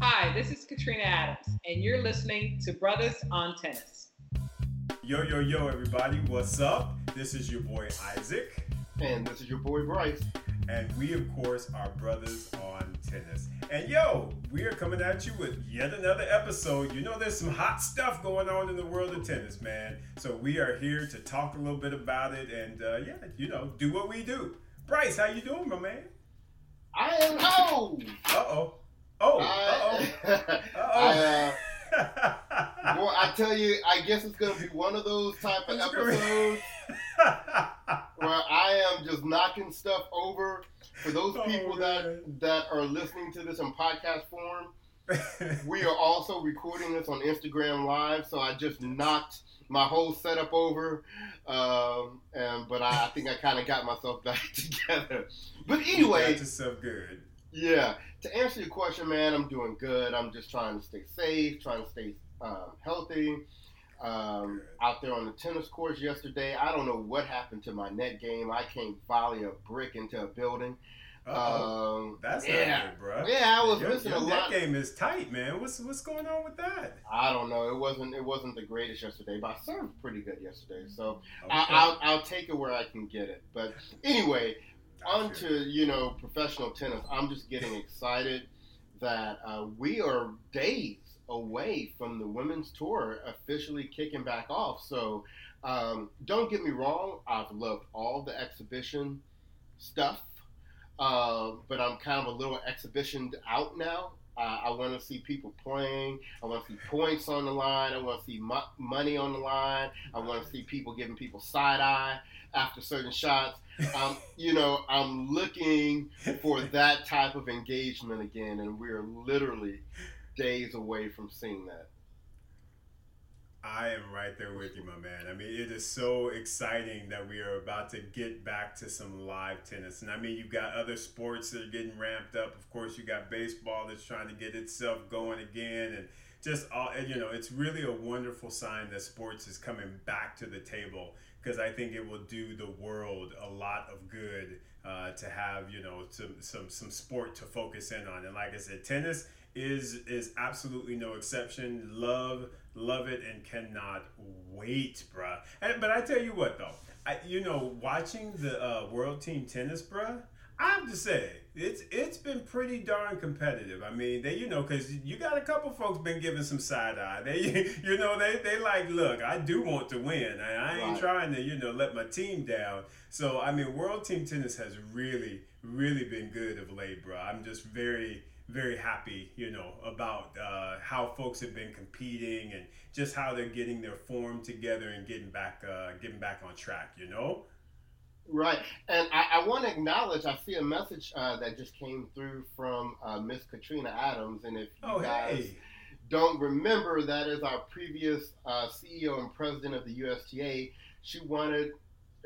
Hi, this is Katrina Adams, and you're listening to Bruthas on Tennis. Yo, yo, yo, everybody, what's up? This is your boy Isaac. And this is your boy Bryce. And we, of course, are Bruthas on Tennis. And yo, we are coming at you with yet another episode. You know, there's some hot stuff going on in the world of tennis, man. So we are here to talk a little bit about it and, uh, yeah, you know, do what we do. Bryce, how you doing, my man? I am home. Uh-oh. Oh, uh-oh. uh-oh. uh, boy, I tell you, I guess it's going to be one of those type of episodes where I am just knocking stuff over. For those Oh, people man. that that are listening to this in podcast form, we are also recording this on Instagram Live. So I just knocked my whole setup over, um, and but I, I think I kind of got myself back together. But You anyway, got yourself good. yeah. To answer your question, man, I'm doing good. I'm just trying to stay safe, trying to stay um, healthy. Um, out there on the tennis courts yesterday, I don't know what happened to my net game. I can't volley a brick into a building. Um, That's yeah. not good, bro. Yeah, I was your, missing your a net lot. game is tight, man. What's what's going on with that? I don't know. It wasn't. It wasn't the greatest yesterday, but I served pretty good yesterday. So Okay. I, I'll, I'll take it where I can get it. But anyway, I on to you know professional tennis. I'm just getting excited that uh, we are days away from the women's tour officially kicking back off. So um, don't get me wrong, I've loved all the exhibition stuff, uh, but I'm kind of a little exhibitioned out now. Uh, I want to see people playing. I want to see points on the line. I want to see mo- money on the line. I want to see people giving people side eye after certain shots. Um, you know, I'm looking for that type of engagement again, and we're literally days away from seeing that. I am right there with you, my man. I mean, it is so exciting that we are about to get back to some live tennis. And I mean, you've got other sports that are getting ramped up. Of course, you got baseball that's trying to get itself going again. And just, all, you know, it's really a wonderful sign that sports is coming back to the table because I think it will do the world a lot of good uh, to have, you know, some, some, some sport to focus in on. And like I said, tennis is is absolutely no exception. Love love it and cannot wait, bruh. And, but I tell you what though, I, you know, watching the uh, World Team Tennis, bruh. I have to say, it's it's been pretty darn competitive. I mean, they you know, cause you got a couple folks been giving some side eye. They you know they they like, look, I do want to win. I, I ain't Right. trying to you know let my team down. So I mean, World Team Tennis has really really been good of late, bro. I'm just very very happy, you know, about uh, how folks have been competing and just how they're getting their form together and getting back, uh, getting back on track. You know. Right, and I, I want to acknowledge. I see a message uh, that just came through from uh, Miss Katrina Adams, and if you Oh guys hey. don't remember, that is our previous uh, CEO and president of the USTA. She wanted,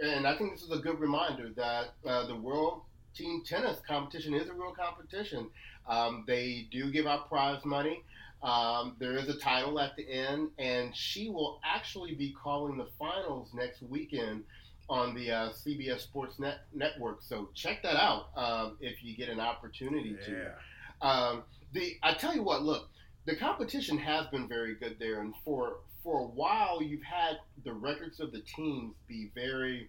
and I think this is a good reminder that uh, the World Team Tennis competition is a real competition. Um, they do give out prize money. Um, there is a title at the end, and she will actually be calling the finals next weekend on the uh, CBS Sports Net- Network. So check that out um, if you get an opportunity to. Yeah. Um, the I tell you what, look, the competition has been very good there, and for for a while you've had the records of the teams be very.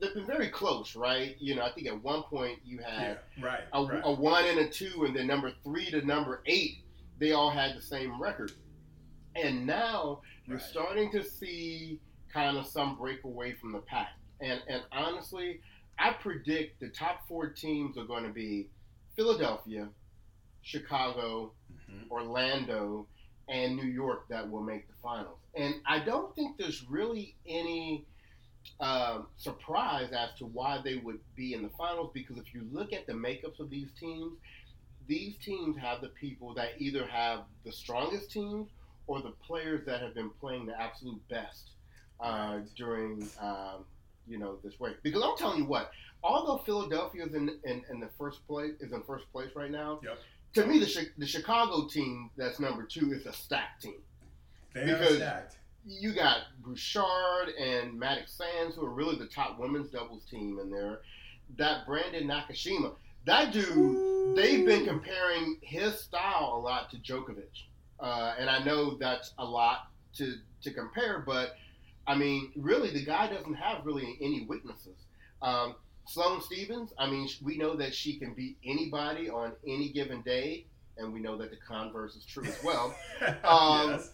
They've been very close, right? You know, I think at one point you Yeah. had Right. a, right. a one and a two, and then number three to number eight, they all had the same record. And now you're Right. starting to see kind of some break away from the pack. And and honestly, I predict the top four teams are going to be Philadelphia, Chicago, Mhm. Orlando, and New York that will make the finals. And I don't think there's really any um, surprise as to why they would be in the finals because if you look at the makeups of these teams, these teams have the people that either have the strongest teams or the players that have been playing the absolute best uh, during um, you know this break. Because I'm telling you what, although Philadelphia is in, in, in the first place is in first place right now, Yep. to me the the Chicago team that's number two is a stacked team. They are Because- stacked. you got Bouchard and Mattek-Sands, who are really the top women's doubles team in there. That Brandon Nakashima, that dude they've been comparing his style a lot to Djokovic, uh, and I know that's a lot to to compare, but I mean, really, the guy doesn't have really any weaknesses. Um, Sloane Stevens, I mean, we know that she can beat anybody on any given day, and we know that the converse is true as well. Um, yes.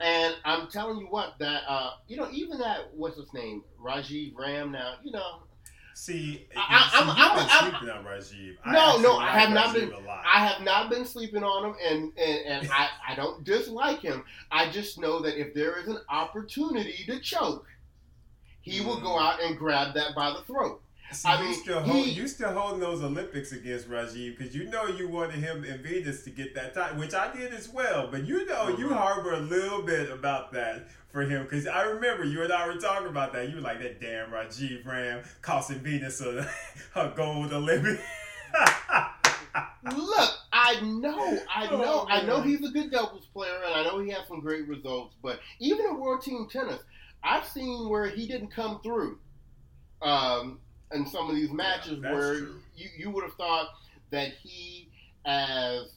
And I'm telling you what, that uh, you know, even that what's his name, Rajiv Ram. Now, you know, See, I, am I'm, I'm, sleeping on Rajiv. No, no, I have not been. I have not been sleeping on him, and and, and I, I don't dislike him. I just know that if there is an opportunity to choke, he mm. will go mm. out and grab that by the throat. See, I mean, you still, hold, he, you still holding those Olympics against Rajiv because you know you wanted him and Venus to get that time, which I did as well. But you know mm-hmm. you harbor a little bit about that for him because I remember you and I were talking about that. You were like that damn Rajiv Ram costing Venus a, a gold Olympic. Look, I know, I oh, know, oh, I know he's a good doubles player, and I know he has some great results. But even in World Team Tennis, I've seen where he didn't come through. Um, in some of these matches yeah, where you, you would have thought that he, as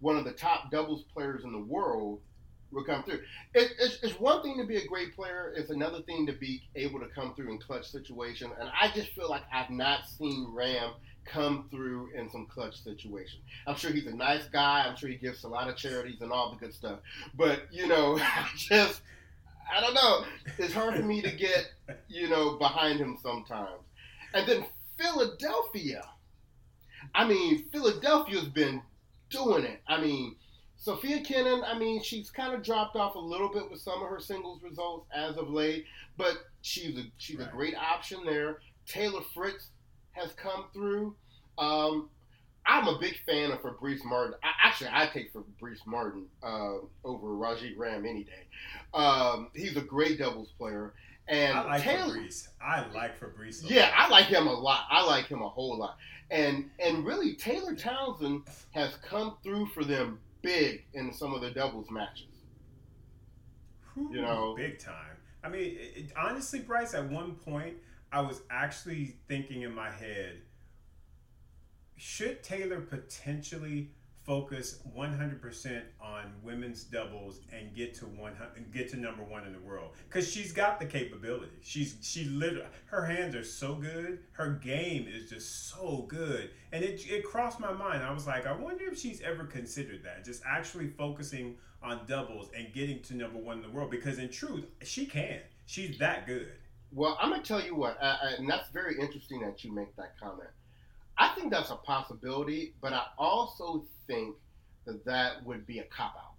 one of the top doubles players in the world, would come through. It, it's, it's one thing to be a great player. It's another thing to be able to come through in clutch situations. And I just feel like I've not seen Ram come through in some clutch situations. I'm sure he's a nice guy. I'm sure he gives a lot of charities and all the good stuff. But you know, I just I don't know. It's hard for me to get you know behind him sometimes. And then Philadelphia. I mean, Philadelphia's been doing it. I mean, Sophia Kenin, I mean, she's kind of dropped off a little bit with some of her singles results as of late, but she's a she's right. a great option there. Taylor Fritz has come through. Um, I'm a big fan of Fabrice Martin. I, actually, I take Fabrice Martin uh, over Rajiv Ram any day. Um, he's a great doubles player. And I like Taylor, Fabrice. I like Fabrice. yeah, lot. I like him a lot. I like him a whole lot. And and really, Taylor Townsend has come through for them big in some of the doubles matches. You know, big time. I mean, it, honestly, Bryce, at one point, I was actually thinking in my head, should Taylor potentially focus 100% on women's doubles and get to one get to number 1 in the world cuz she's got the capability. She's she literally her hands are so good. Her game is just so good. And it it crossed my mind. I was like, I wonder if she's ever considered that. Just actually focusing on doubles and getting to number 1 in the world because in truth, she can. She's that good. Well, I'm going to tell you what, and that's very interesting that you make that comment. I think that's a possibility, but I also think that that would be a cop out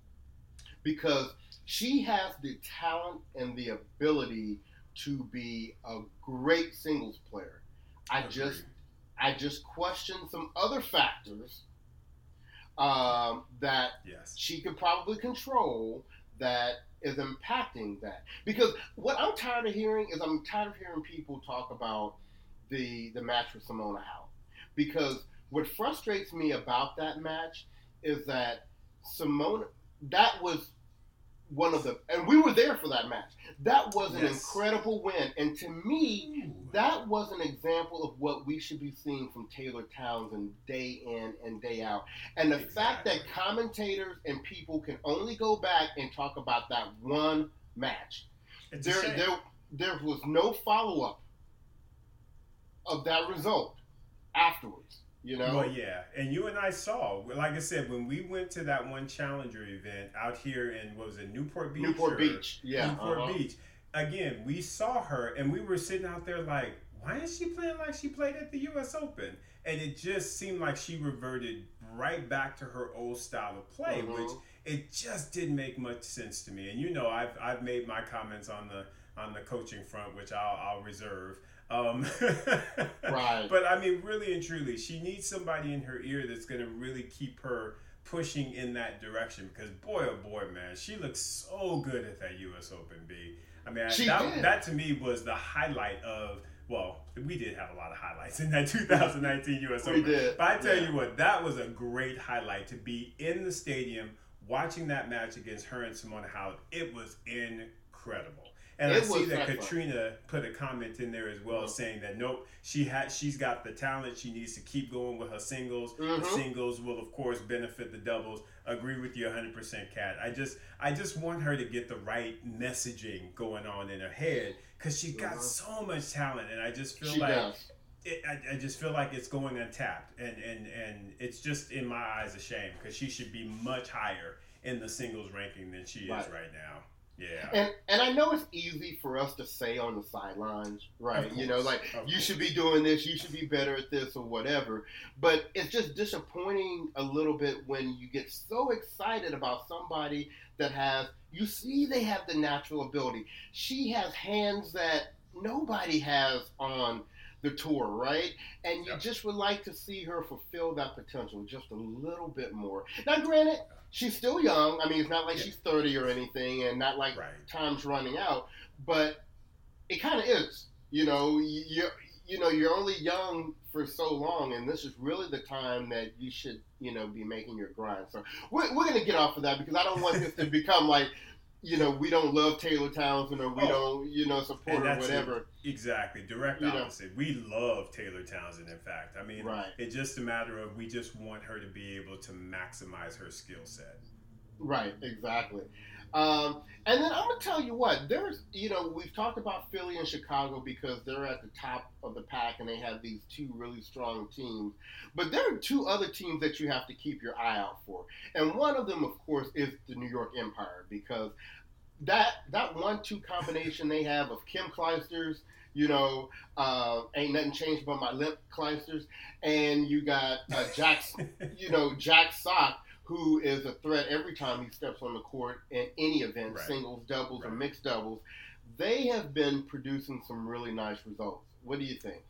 because she has the talent and the ability to be a great singles player. I just I just question some other factors um, that yes. she could probably control that is impacting that. Because what I'm tired of hearing is I'm tired of hearing people talk about the the match with Simona Halep because what frustrates me about that match is that Simone, that was one of the, and we were there for that match. That was an yes. incredible win. And to me, Ooh. that was an example of what we should be seeing from Taylor Townsend day in and day out. And the exactly. fact that commentators and people can only go back and talk about that one match, there, there, there was no follow up of that result afterwards. You know? Well, yeah, and you and I saw, like I said, when we went to that one Challenger event out here in what was it, Newport Beach? Newport Beach, yeah, Newport uh-huh. Beach. Again, we saw her, and we were sitting out there like, why is she playing like she played at the U.S. Open? And it just seemed like she reverted right back to her old style of play, uh-huh. which it just didn't make much sense to me. And you know, I've I've made my comments on the on the coaching front, which I'll, I'll reserve. Um, right. But I mean, really and truly, she needs somebody in her ear that's going to really keep her pushing in that direction. Because boy, oh boy, man, she looks so good at that U.S. Open B. I mean, that, that to me was the highlight of. Well, we did have a lot of highlights in that 2019 U.S. Open. Did. But I tell yeah. you what, that was a great highlight to be in the stadium watching that match against her and Simona Halep. It was incredible. And It I see that fun. Katrina put a comment in there as well, Mhm. saying that nope, she had she's got the talent. She needs to keep going with her singles. The Mhm. singles will of course benefit the doubles. Agree with you 100, percent Kat. I just I just want her to get the right messaging going on in her head because she's got Mhm. so much talent, and I just feel She like does. it, I, I just feel like it's going untapped, and and and it's just in my eyes a shame because she should be much higher in the singles ranking than she Right. is right now. Yeah. And and I know it's easy for us to say on the sidelines, right? You know, like of you course. should be doing this, you should be better at this or whatever. But it's just disappointing a little bit when you get so excited about somebody that has you see they have the natural ability. She has hands that nobody has on the tour, right? And you Yep. just would like to see her fulfill that potential just a little bit more. Now, granted, she's still young. I mean, it's not like Yeah. she's 30 or anything, and not like Right. time's running out, but it kind of is. You know, you- you're you know you're only young for so long, and this is really the time that you should you know be making your grind. So we're, we're gonna get off of that because I don't want this to become like you know we don't love Taylor Townsend or we Oh. don't you know support or whatever. Exactly. Direct You know. opposite. We love Taylor Townsend, in fact. I mean, Right. it's just a matter of we just want her to be able to maximize her skill set. Right, exactly. Um, and then I'm gonna tell you what. There's, you know, we've talked about Philly and Chicago because they're at the top of the pack and they have these two really strong teams. But there are two other teams that you have to keep your eye out for, and one of them, of course, is the New York Empire because that that one-two combination they have of Kim Clijsters. You know, uh, ain't nothing changed but my lip Clijsters, and you got uh, Jack, you know, Jack Sock, who is a threat every time he steps on the court in any event, Right. singles, doubles, or mixed doubles. They have been producing some really nice results. What do you think?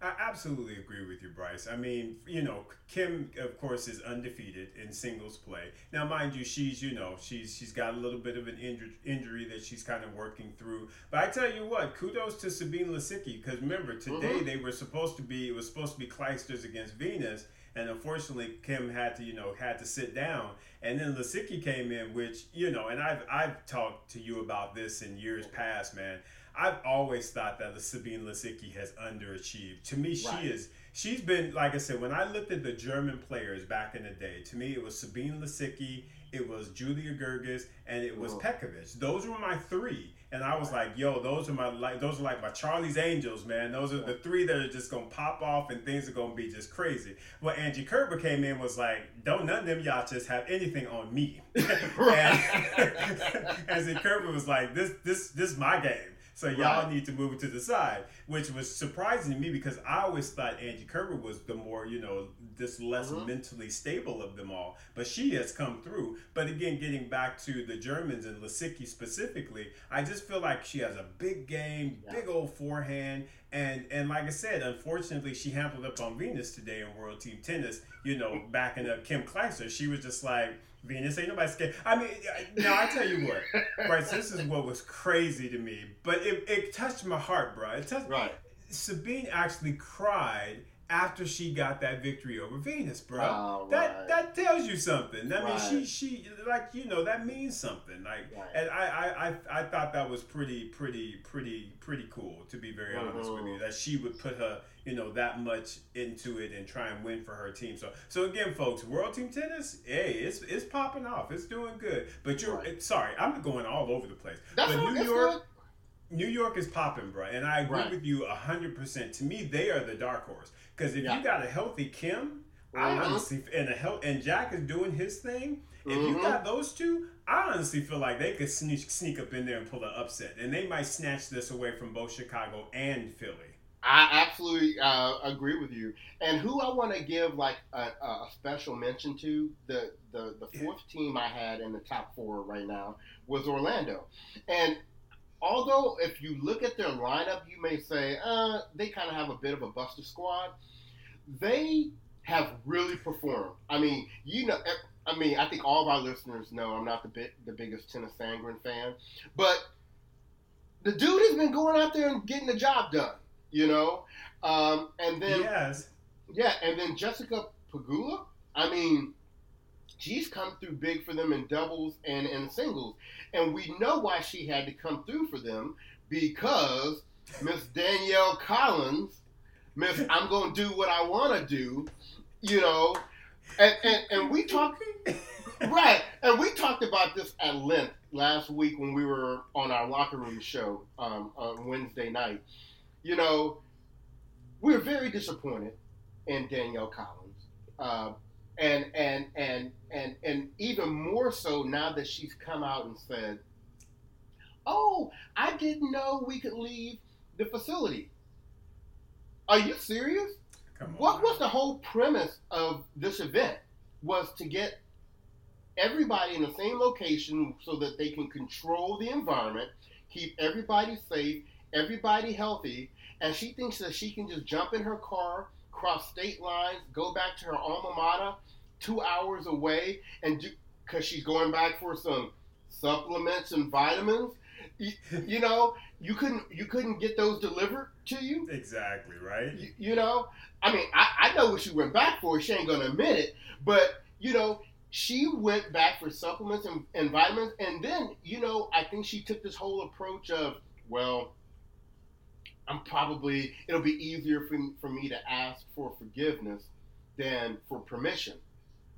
I absolutely agree with you, Bryce. I mean, you know, Kim, of course, is undefeated in singles play. Now, mind you, she's you know she's she's got a little bit of an injury injury that she's kind of working through. But I tell you what, kudos to Sabine Lisicki because remember today Mhm. they were supposed to be it was supposed to be Clijsters against Venus. And unfortunately, Kim had to, you know, had to sit down. And then Lisicki came in, which, you know, and I've I've talked to you about this in years past, man. I've always thought that Sabine Lisicki has underachieved. To me, she Right. is. She's been, like I said, when I looked at the German players back in the day, to me it was Sabine Lisicki, it was Julia Goerges, and it was Mhm. Petkovic. Those were my three, and I was like, "Yo, those are my like, those are like my Charlie's Angels, man. Those are the three that are just gonna pop off, and things are gonna be just crazy." Well, Angie Kerber came in was like, "Don't none of them y'all just have anything on me." and Angie Kerber was like, "This, this, this is my game." So y'all need to move it to the side, which was surprising to me because I always thought Angie Kerber was the more, you know, this less Mhm. mentally stable of them all. But she has come through. But again, getting back to the Germans and Lisicki specifically, I just feel like she has a big game, Yeah. big old forehand, and and like I said, unfortunately, she hampered up on Venus today in World Team Tennis. You know, backing up Kim Clijsters, she was just like. Venus ain't nobody scared. I mean, now I tell you what, Bryce, this is what was crazy to me, but it, it touched my heart, bro. It touched, right. Sabine actually cried after she got that victory over Venus, bro. Oh, that right. that tells you something. I mean, she she like you know that means something. Like, Right. and I, I I I thought that was pretty pretty pretty pretty cool to be very honest with you. Mhm. That she would put her you know that much into it and try and win for her team. So so again, folks, World Team Tennis, hey, it's it's popping off. It's doing good. But you're Right. sorry, I'm going all over the place. That's, but what, New York. good. New York is popping, bro, and I agree Right. with you hundred percent. To me, they are the dark horse because if Yeah. you got a healthy Kim, I honestly and a health and Jack is doing his thing. If you Mhm. got those two, I honestly feel like they could sneak sneak up in there and pull an upset, and they might snatch this away from both Chicago and Philly. I absolutely uh, agree with you. And who I want to give like a, a special mention to the, the the fourth team I had in the top four right now was Orlando. And although if you look at their lineup, you may say uh, they kind of have a bit of a buster squad. They have really performed. I mean, you know. eh, I mean, I think all of our listeners know I'm not the bit, the biggest Tennys Sandgren fan, but the dude has been going out there and getting the job done you know. Um, and then yes, yeah, and then Jessica Pegula. I mean, she's come through big for them in doubles and in singles. And we know why she had to come through for them because Miss Danielle Collins, Miss I'm going to do what I want to do, you know, and, and, and we talked, right, and we talked about this at length last week when we were on our locker room show um, on Wednesday night. You know, we were very disappointed in Danielle Collins. Uh, and and and and and even more so now that she's come out and said, "Oh, I didn't know we could leave the facility." Are you serious? Come on. What was the whole premise of this event? Was to get everybody in the same location so that they can control the environment, keep everybody safe, everybody healthy, and she thinks that she can just jump in her car, cross state lines, go back to her alma mater, two hours away, and do because she's going back for some supplements and vitamins. You, you know, you couldn't you couldn't get those delivered to you. Exactly right. You, you know, I mean, I, I know what she went back for. She ain't gonna admit it, but you know, she went back for supplements and, and vitamins, and then you know, I think she took this whole approach of, well, I'm probably it'll be easier for, for me to ask for forgiveness than for permission.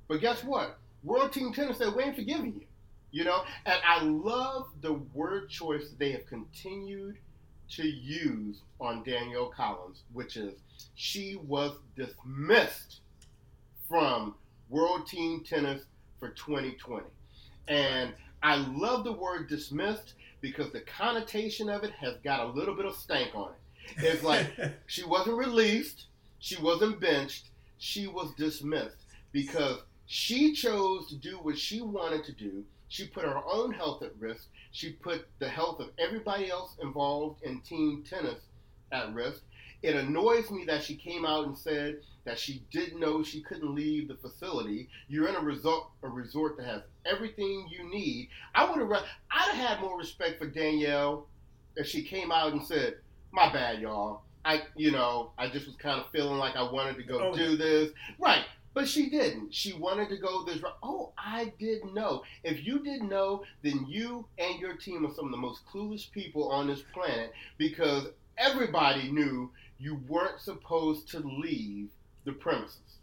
But guess what? World Team Tennis said we ain't forgiving you. You know, and I love the word choice they have continued to use on Danielle Collins, which is she was dismissed from World Team Tennis for 2020. And I love the word dismissed because the connotation of it has got a little bit of stank on it. It's like she wasn't released, she wasn't benched, she was dismissed because she chose to do what she wanted to do. She put her own health at risk. She put the health of everybody else involved in team tennis at risk. It annoys me that she came out and said that she didn't know she couldn't leave the facility. You're in a resort, a resort that has everything you need. I would have, I'd have had more respect for Danielle if she came out and said, "My bad, y'all. I, you know, I just was kind of feeling like I wanted to go Oh. do this." Right. But she didn't. She wanted to go this route. Oh, I didn't know. If you didn't know, then you and your team are some of the most clueless people on this planet because everybody knew you weren't supposed to leave the premises.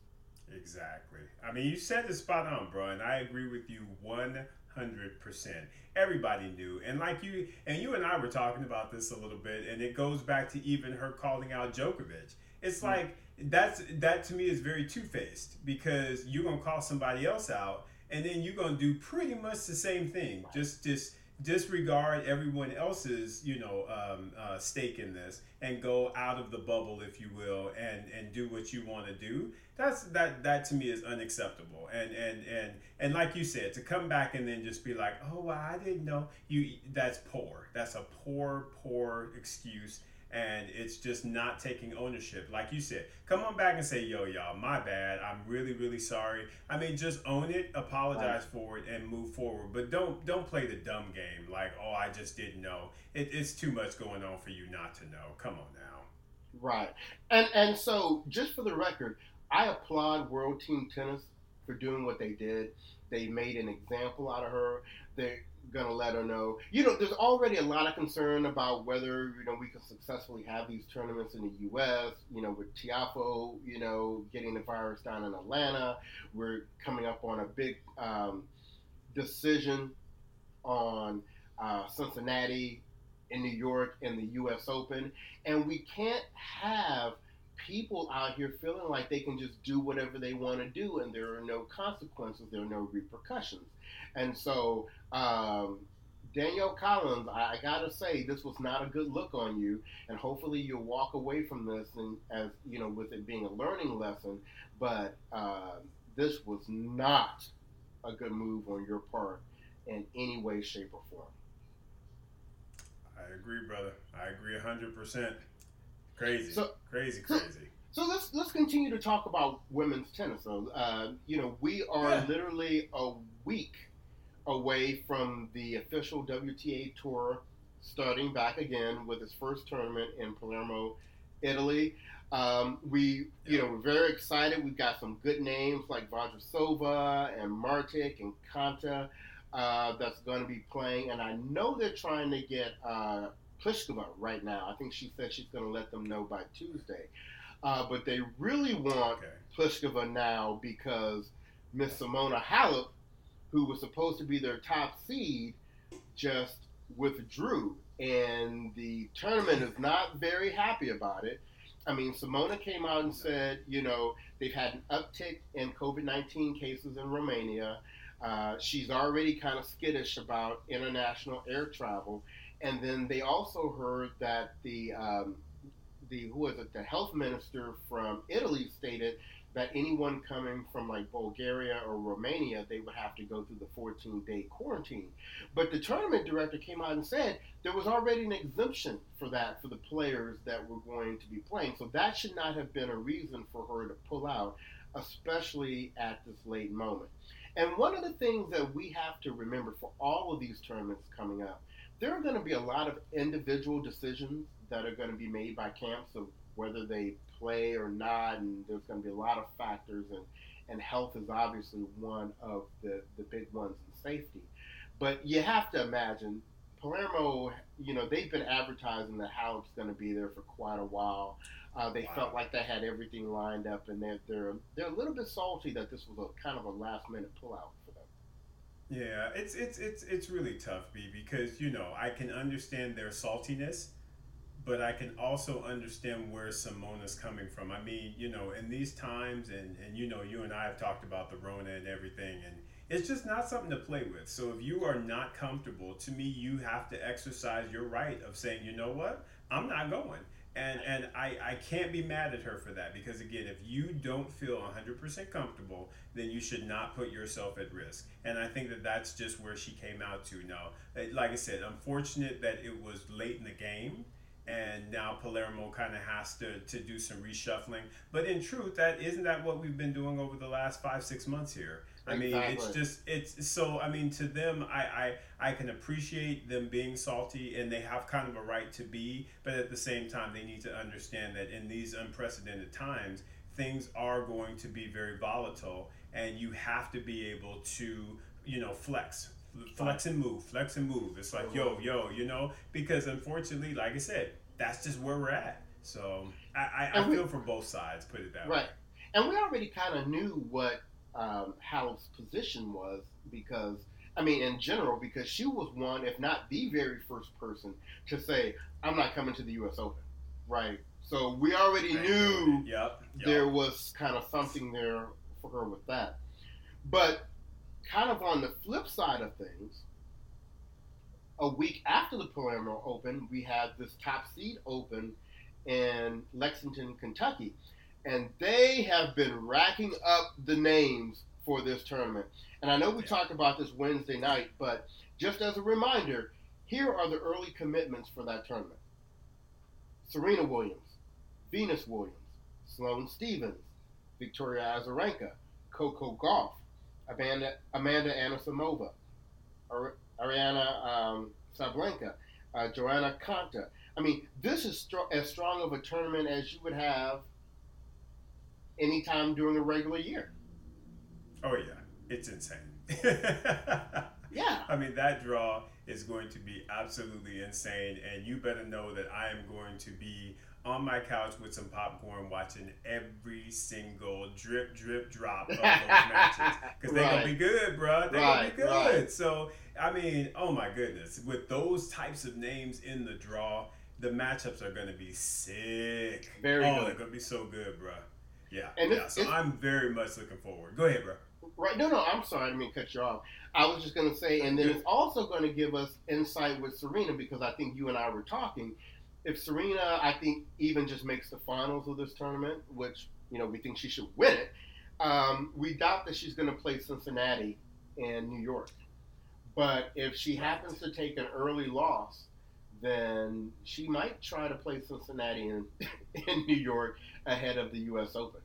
Exactly. I mean, you said it spot on, bro, and I agree with you 100%. Everybody knew. And like you and you and I were talking about this a little bit and it goes back to even her calling out Djokovic. It's hmm. like that's that to me is very two-faced because you're to call somebody else out and then you're to do pretty much the same thing. Just just disregard everyone else's you know um, uh, stake in this and go out of the bubble if you will and and do what you want to do. That's that that to me is unacceptable. And and and and like you said to come back and then just be like oh well, i didn't know. You that's poor. That's a poor poor excuse and it's just not taking ownership. Like you said come on back and say yo y'all my bad. I'm really really sorry. I mean just own it apologize for it and move forward. But don't don't play the dumb game like oh i just didn't know. It, it's too much going on for you not to know. Come on now. Right. And and so just for the record, I applaud World Team Tennis for doing what they did. They made an example out of her. They're gonna let her know. You know, there's already a lot of concern about whether you know we can successfully have these tournaments in the U.S. You know, with Tiafoe, you know, getting the virus down in Atlanta. We're coming up on a big um, decision on uh, Cincinnati in New York in the U.S. Open, and we can't have people out here feeling like they can just do whatever they want to do and there are no consequences, there are no repercussions. And so, um, Danielle Collins, I, I gotta say, this was not a good look on you, and hopefully you'll walk away from this and as you know, with it being a learning lesson. But uh, this was not a good move on your part in any way, shape, or form. i agree brother i agree 100% crazy So- crazy crazy So let's let's continue to talk about women's tennis. So, uh, you know, we are Yeah. literally a week away from the official WTA tour starting back again with its first tournament in Palermo, Italy. Um, we, you know, we're very excited. We've got some good names like Vondrousova and Martic and Konta uh, that's going to be playing. And I know they're trying to get uh, Pliskova right now. I think she said she's going to let them know by Tuesday. Uh, but they really want okay. Pliskova now because Miss Simona Halep, who was supposed to be their top seed, just withdrew. And the tournament is not very happy about it. I mean, Simona came out and said, you know, they've had an uptick in COVID 19 cases in Romania. Uh, she's already kind of skittish about international air travel. And then they also heard that the, um, the who was it, the health minister from Italy stated that anyone coming from like Bulgaria or Romania, they would have to go through the 14 day quarantine. But the tournament director came out and said there was already an exemption for that for the players that were going to be playing. So that should not have been a reason for her to pull out, especially at this late moment. And one of the things that we have to remember for all of these tournaments coming up, there are going to be a lot of individual decisions that are going to be made by camps of whether they play or not, and there's going to be a lot of factors, and, and health is obviously one of the, the big ones in safety. But you have to imagine Palermo, you know, they've been advertising that Halep's going to be there for quite a while. Uh, they wow. felt like they had everything lined up, and they're, they're they're a little bit salty that this was a kind of a last minute pullout. Yeah, it's it's it's it's really tough, B, because you know I can understand their saltiness but I can also understand where Simona's coming from. I mean, you know, in these times, and, and you know, you and I have talked about the Rona and everything, and it's just not something to play with. So if you are not comfortable, to me, you have to exercise your right of saying, you know what, I'm not going. And, and I, I can't be mad at her for that because again if you don't feel 100% comfortable then you should not put yourself at risk. And i think that that's just where she came out to. Now like i said unfortunate that it was late in the game and now Palermo kind of has to, to do some reshuffling. But in truth, that isn't that what we've been doing over the last five six months here. I mean, it's just it's so. I mean, to them, I, I I can appreciate them being salty, and they have kind of a right to be. But at the same time, they need to understand that in these unprecedented times, things are going to be very volatile, and you have to be able to you know flex flex and move, flex and move. It's like, yo, yo, you know, because unfortunately, like I said, that's just where we're at. So I, I, I we, feel for both sides, put it that right. way. Right. And we already kind of knew what um, position was because, I mean, in general, because she was one, if not the very first person to say, I'm not coming to the U.S. Open, right? So we already knew yep, yep. there was kind of something there for her with that. But kind of on the flip side of things, a week after the Palermo Open, we had this top seed open in Lexington, Kentucky. And they have been racking up the names for this tournament. And I know we yeah. talked about this Wednesday night, but just as a reminder, here are the early commitments for that tournament Serena Williams, Venus Williams, Sloane Stevens, Victoria Azarenka, Coco Gauff, Amanda, Amanda Anisimova, Aryna um, Sabalenka, uh, Johanna Konta. I mean, this is as strong of a tournament as you would have anytime during a regular year. Oh yeah, it's insane. yeah. I mean, that draw is going to be absolutely insane, and you better know that I am going to be on my couch with some popcorn watching every single drip, drip, drop of those matches. Because they're right. going to be good, bro. They're right, going to be good. Right. So, I mean, oh my goodness. With those types of names in the draw, the matchups are going to be sick. Very oh, good. they're going to be so good, bro. Yeah. And yeah. so I'm very much looking forward. Go ahead, bro. Right. No, no, I'm sorry. I didn't mean to cut you off. I was just going to say, and then it's also going to give us insight with Serena because I think you and I were talking if Serena, I think, even just makes the finals of this tournament, which you know we think she should win it, um, we doubt that she's going to play Cincinnati and New York. But if she happens to take an early loss, then she might try to play Cincinnati and in New York ahead of the U.S. Open.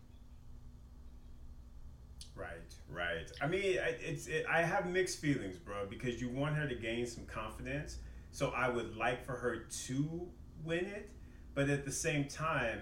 Right, right. I mean, it's it, I have mixed feelings, bro, because you want her to gain some confidence. So I would like for her to win it, but at the same time,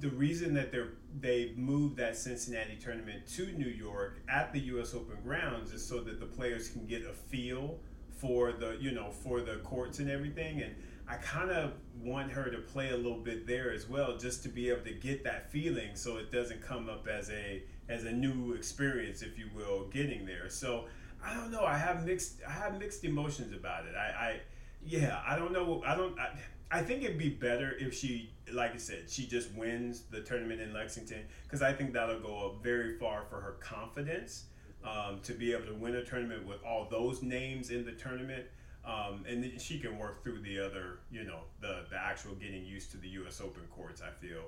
the reason that they're they moved that Cincinnati tournament to New York at the U.S. Open grounds is so that the players can get a feel for the you know for the courts and everything. And I kind of want her to play a little bit there as well, just to be able to get that feeling, so it doesn't come up as a as a new experience, if you will, getting there. So I don't know. I have mixed I have mixed emotions about it. I, I yeah, I don't know. I don't. I, I think it'd be better if she, like I said, she just wins the tournament in Lexington because I think that'll go very far for her confidence um, to be able to win a tournament with all those names in the tournament. Um, and then she can work through the other, you know, the the actual getting used to the U.S. Open courts. I feel,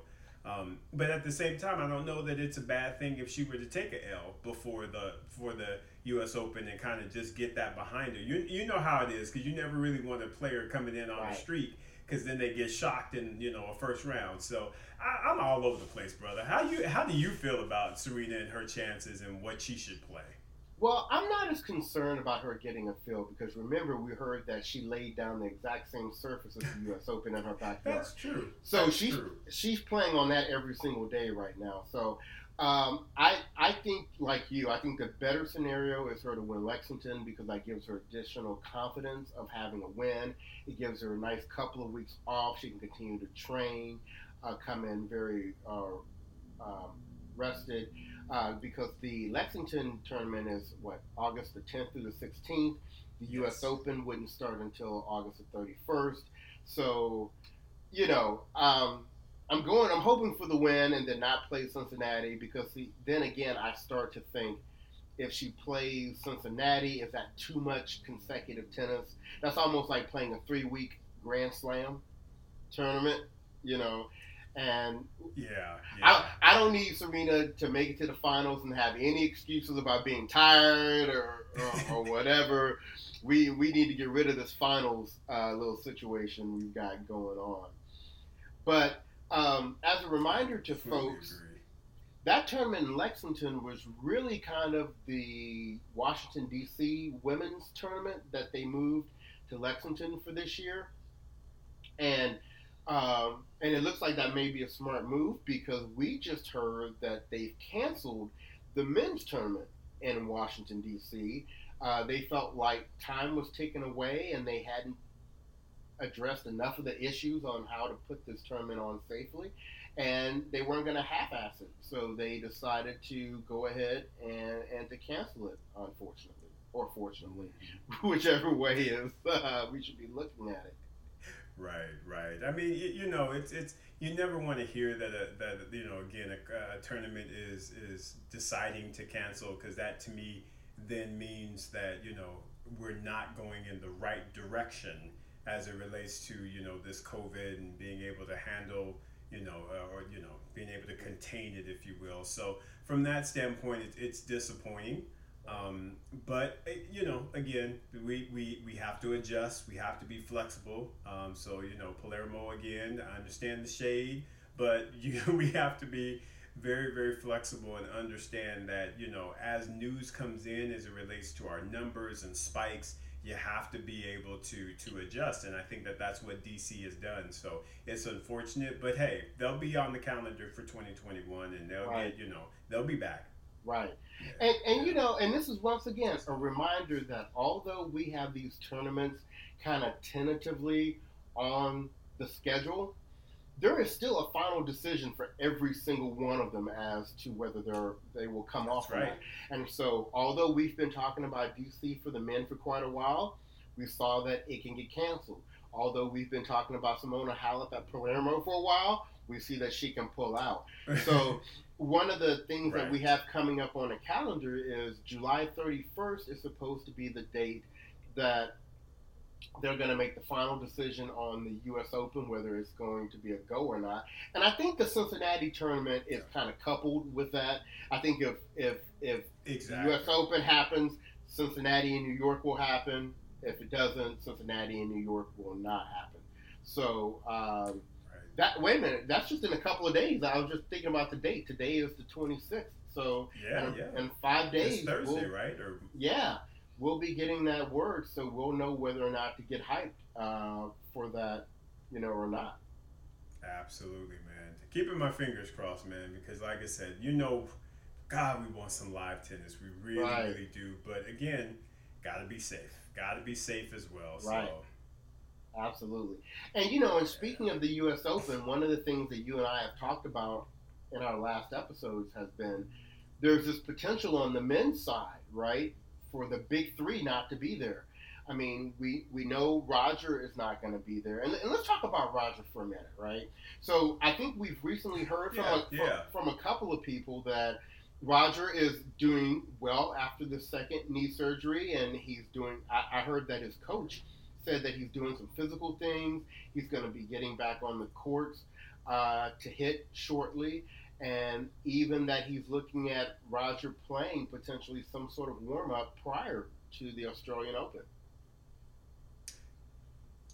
um, but at the same time, I don't know that it's a bad thing if she were to take a L before the for the U.S. Open and kind of just get that behind her. You you know how it is because you never really want a player coming in on Right. a streak because then they get shocked in you know a first round. So I, I'm all over the place, brother. How you how do you feel about Serena and her chances and what she should play? Well, I'm not as concerned about her getting a field because remember we heard that she laid down the exact same surface as the U.S. Open in her backyard. That's true. So That's she's true. she's playing on that every single day right now. So um, I I think like you, I think the better scenario is her to win Lexington because that gives her additional confidence of having a win. It gives her a nice couple of weeks off. She can continue to train, uh, come in very uh, um, rested. Uh, because the Lexington tournament is what August the 10th through the 16th. The U.S. Yes. Open wouldn't start until August the 31st. So, you know, um, I'm going. I'm hoping for the win and then not play Cincinnati because see, then again I start to think if she plays Cincinnati, is that too much consecutive tennis? That's almost like playing a three week Grand Slam tournament, you know. And Yeah. yeah. I, I don't need Serena to make it to the finals and have any excuses about being tired or, or, or whatever. We we need to get rid of this finals uh, little situation we've got going on. But um, as a reminder to folks, that tournament in Lexington was really kind of the Washington D.C. women's tournament that they moved to Lexington for this year, and um, and it looks like that may be a smart move because we just heard that they've canceled the men's tournament in Washington D.C. Uh, they felt like time was taken away and they hadn't addressed enough of the issues on how to put this tournament on safely and they weren't going to half-ass it, so they decided to go ahead and, and to cancel it, unfortunately, or fortunately, whichever way is uh, we should be looking at it. Right, right. I mean, you, you know, it's it's you never want to hear that a, that you know again a, a tournament is is deciding to cancel because that to me then means that you know we're not going in the right direction as it relates to you know this COVID and being able to handle you know uh, or you know being able to contain it if you will. So from that standpoint, it, it's disappointing. Um, but eh, you know, again, we, we, we have to adjust. We have to be flexible. Um, so you know, Palermo again. I understand the shade, but you we have to be very very flexible and understand that you know as news comes in as it relates to our numbers and spikes you have to be able to to adjust and i think that that's what dc has done so it's unfortunate but hey they'll be on the calendar for 2021 and they'll Right. get you know they'll be back Right. And, and you know, and this is once again a reminder that although we have these tournaments kind of tentatively on the schedule, there is still a final decision for every single one of them as to whether they're they will come That's off or right. not. And so, although we've been talking about DC for the men for quite a while, we saw that it can get canceled. Although we've been talking about Simona Halep at Palermo for a while, we see that she can pull out. So one of the things that we have coming up on the calendar is July 31st is supposed to be the date that they're going to make the final decision on the U.S. Open, whether it's going to be a go or not. And I think the Cincinnati tournament is kind of coupled with that. I think if if if exactly the U.S. Open happens, Cincinnati and New York will happen. If it doesn't, Cincinnati and New York will not happen. So um, Right. that wait a minute, that's just in a couple of days. I was just thinking about the date. Today is the 26th. So yeah in, yeah in five days, it's thursday we'll- right or yeah, we'll be getting that word, so we'll know whether or not to get hyped uh, for that, you know, or not. Absolutely, man. Keeping my fingers crossed, man, because like I said, you know, God, we want some live tennis. We really, Right. really do. But again, got to be safe. Got to be safe as well. Right. So, Absolutely. And you know, and speaking of the U.S. Open, one of the things that you and I have talked about in our last episodes has been there's this potential on the men's side, right, for the big three not to be there. I mean, we, we know Roger is not going to be there. And, and let's talk about Roger for a minute, right? So I think we've recently heard from, Yeah, a, yeah. from, from a couple of people that Roger is doing well after the second knee surgery, and he's doing. I, I heard that his coach said that he's doing some physical things. He's going to be getting back on the courts uh, to hit shortly, and even that he's looking at Roger playing potentially some sort of warm up prior to the Australian Open.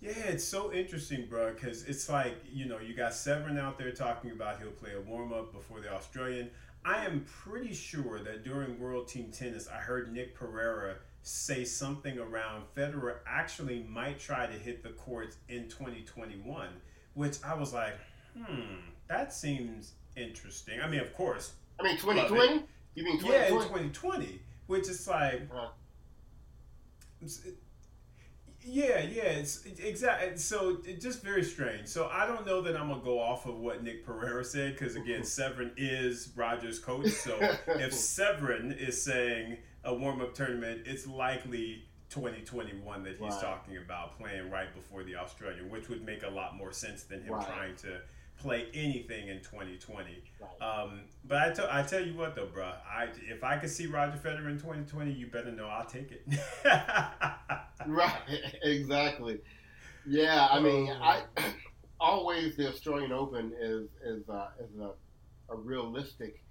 yeah, it's so interesting, bro, because it's like, you know, you got Severin out there talking about he'll play a warm up before the Australian. I am pretty sure that during World Team Tennis, I heard Nick Pereira say something around Federer actually might try to hit the courts in 2021, which I was like, hmm, that seems interesting. I mean, of course, I mean, 2020. You mean 2020? yeah, in 2020? 2020, which is like, Uh. yeah, yeah, it's exactly. So it just very strange. So I don't know that I'm gonna go off of what Nick Pereira said because again, Severin is Rogers' coach. So if Severin is saying a warm up tournament, it's likely 2021 that he's Right. talking about playing right before the Australian, which would make a lot more sense than him Right. trying to play anything in 2020. Right. Um, but I tell I tell you what though, bro. I if I could see Roger Federer in 2020, you better know I'll take it. Right, exactly. Yeah, I mean, Oh. I always the Australian Open is is uh, is a, a realistic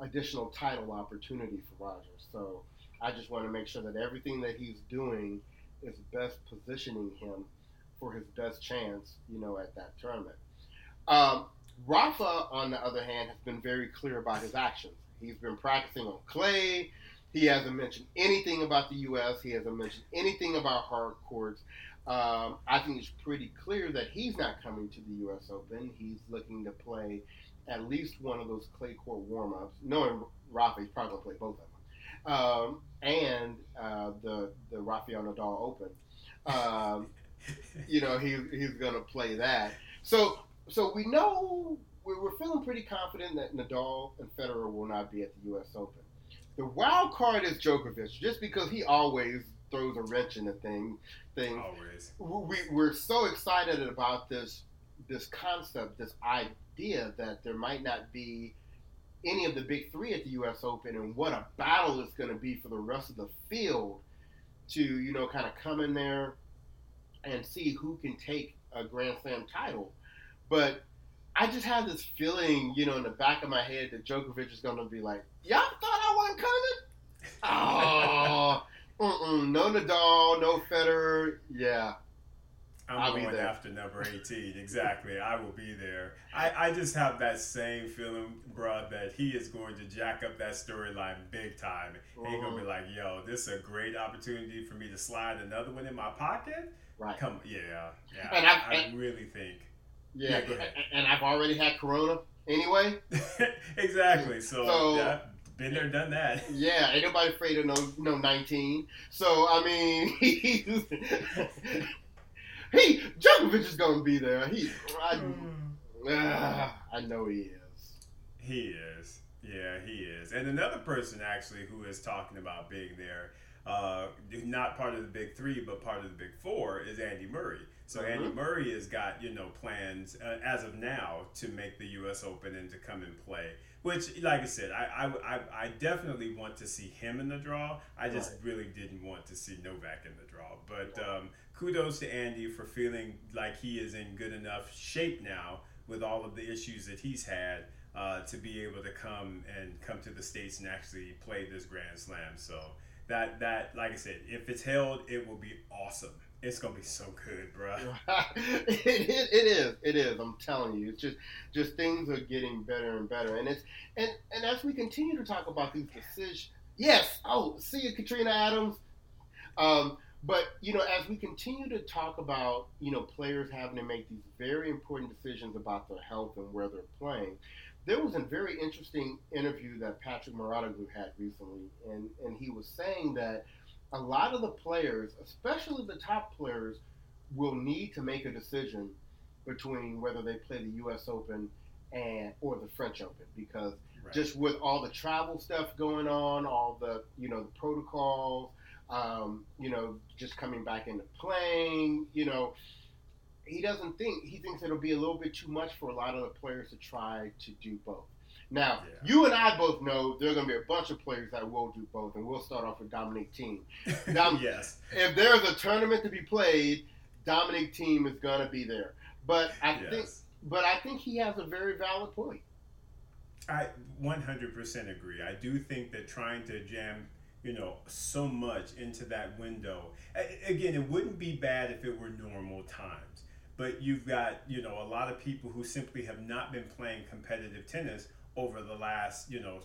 additional title opportunity for Roger. So I just want to make sure that everything that he's doing is best positioning him for his best chance, you know, at that tournament. Um, Rafa, on the other hand, has been very clear about his actions. He's been practicing on clay. He hasn't mentioned anything about the U.S. He hasn't mentioned anything about hard courts. Um, I think it's pretty clear that he's not coming to the U.S. Open. He's looking to play at least one of those clay court warm-ups. Knowing Rafa, he's probably going to play both of them. Um, and uh, the the Rafael Nadal Open. Um, you know, he, he's going to play that. So so we know we're, we're feeling pretty confident that Nadal and Federer will not be at the U.S. Open. The wild card is Djokovic, just because he always throws a wrench in the thing. Thing Always. we, we're so excited about this this concept, this idea that there might not be any of the big three at the U.S. Open, and what a battle it's going to be for the rest of the field to you know kind of come in there and see who can take a Grand Slam title. But I just have this feeling, you know, in the back of my head that Djokovic is going to be like, "Y'all thought I wasn't coming? Oh, mm-mm, no Nadal, no Federer. Yeah, I'm I'll be going there. after number 18. Exactly. I will be there. I, I just have that same feeling, bruh, that he is going to jack up that storyline big time. And he's going to mm-hmm. be like, yo, this is a great opportunity for me to slide another one in my pocket. right. Come, yeah. Yeah. And I, I- I really think. Yeah, Yeah, and I've already had Corona anyway. exactly. So, So- yeah, been there, done that. Yeah, ain't nobody afraid of no no nineteen. So I mean, he's, he Djokovic is gonna be there. He, I, ah, I know he is. He is. Yeah, he is. And another person actually who is talking about being there, uh, not part of the big three, but part of the big four, is Andy Murray. So Mhm. Andy Murray has got you know plans uh, as of now to make the U.S. Open and to come and play. Which, like I said, I, I, I, I definitely want to see him in the draw. I just Right. really didn't want to see Novak in the draw. But um, kudos to Andy for feeling like he is in good enough shape now with all of the issues that he's had uh, to be able to come and come to the states and actually play this Grand Slam. So that that like I said, if it's held, it will be awesome. It's gonna be so good, bro. it, it, it is. It is. I'm telling you. It's just just things are getting better and better, and it's and and as we continue to talk about these decisions, yes. Oh, see you, Katrina Adams. Um, But you know, as we continue to talk about you know players having to make these very important decisions about their health and where they're playing, there was a very interesting interview that Patrick Mouratoglou had recently, and and he was saying that a lot of the players, especially the top players, will need to make a decision between whether they play the U.S. Open and or the French Open because right. just with all the travel stuff going on, all the you know the protocols, um, you know, just coming back into playing, you know, he doesn't think he thinks it'll be a little bit too much for a lot of the players to try to do both. Now, yeah. you and I both know there are going to be a bunch of players that will do both, and we'll start off with Dominic Thiem. Dom- yes. If there's a tournament to be played, Dominic Thiem is going to be there. But I yes. think, but I think he has a very valid point. I 100% agree. I do think that trying to jam, you know, so much into that window. Again, it wouldn't be bad if it were normal times. But you've got, you know, a lot of people who simply have not been playing competitive tennis over the last, you know,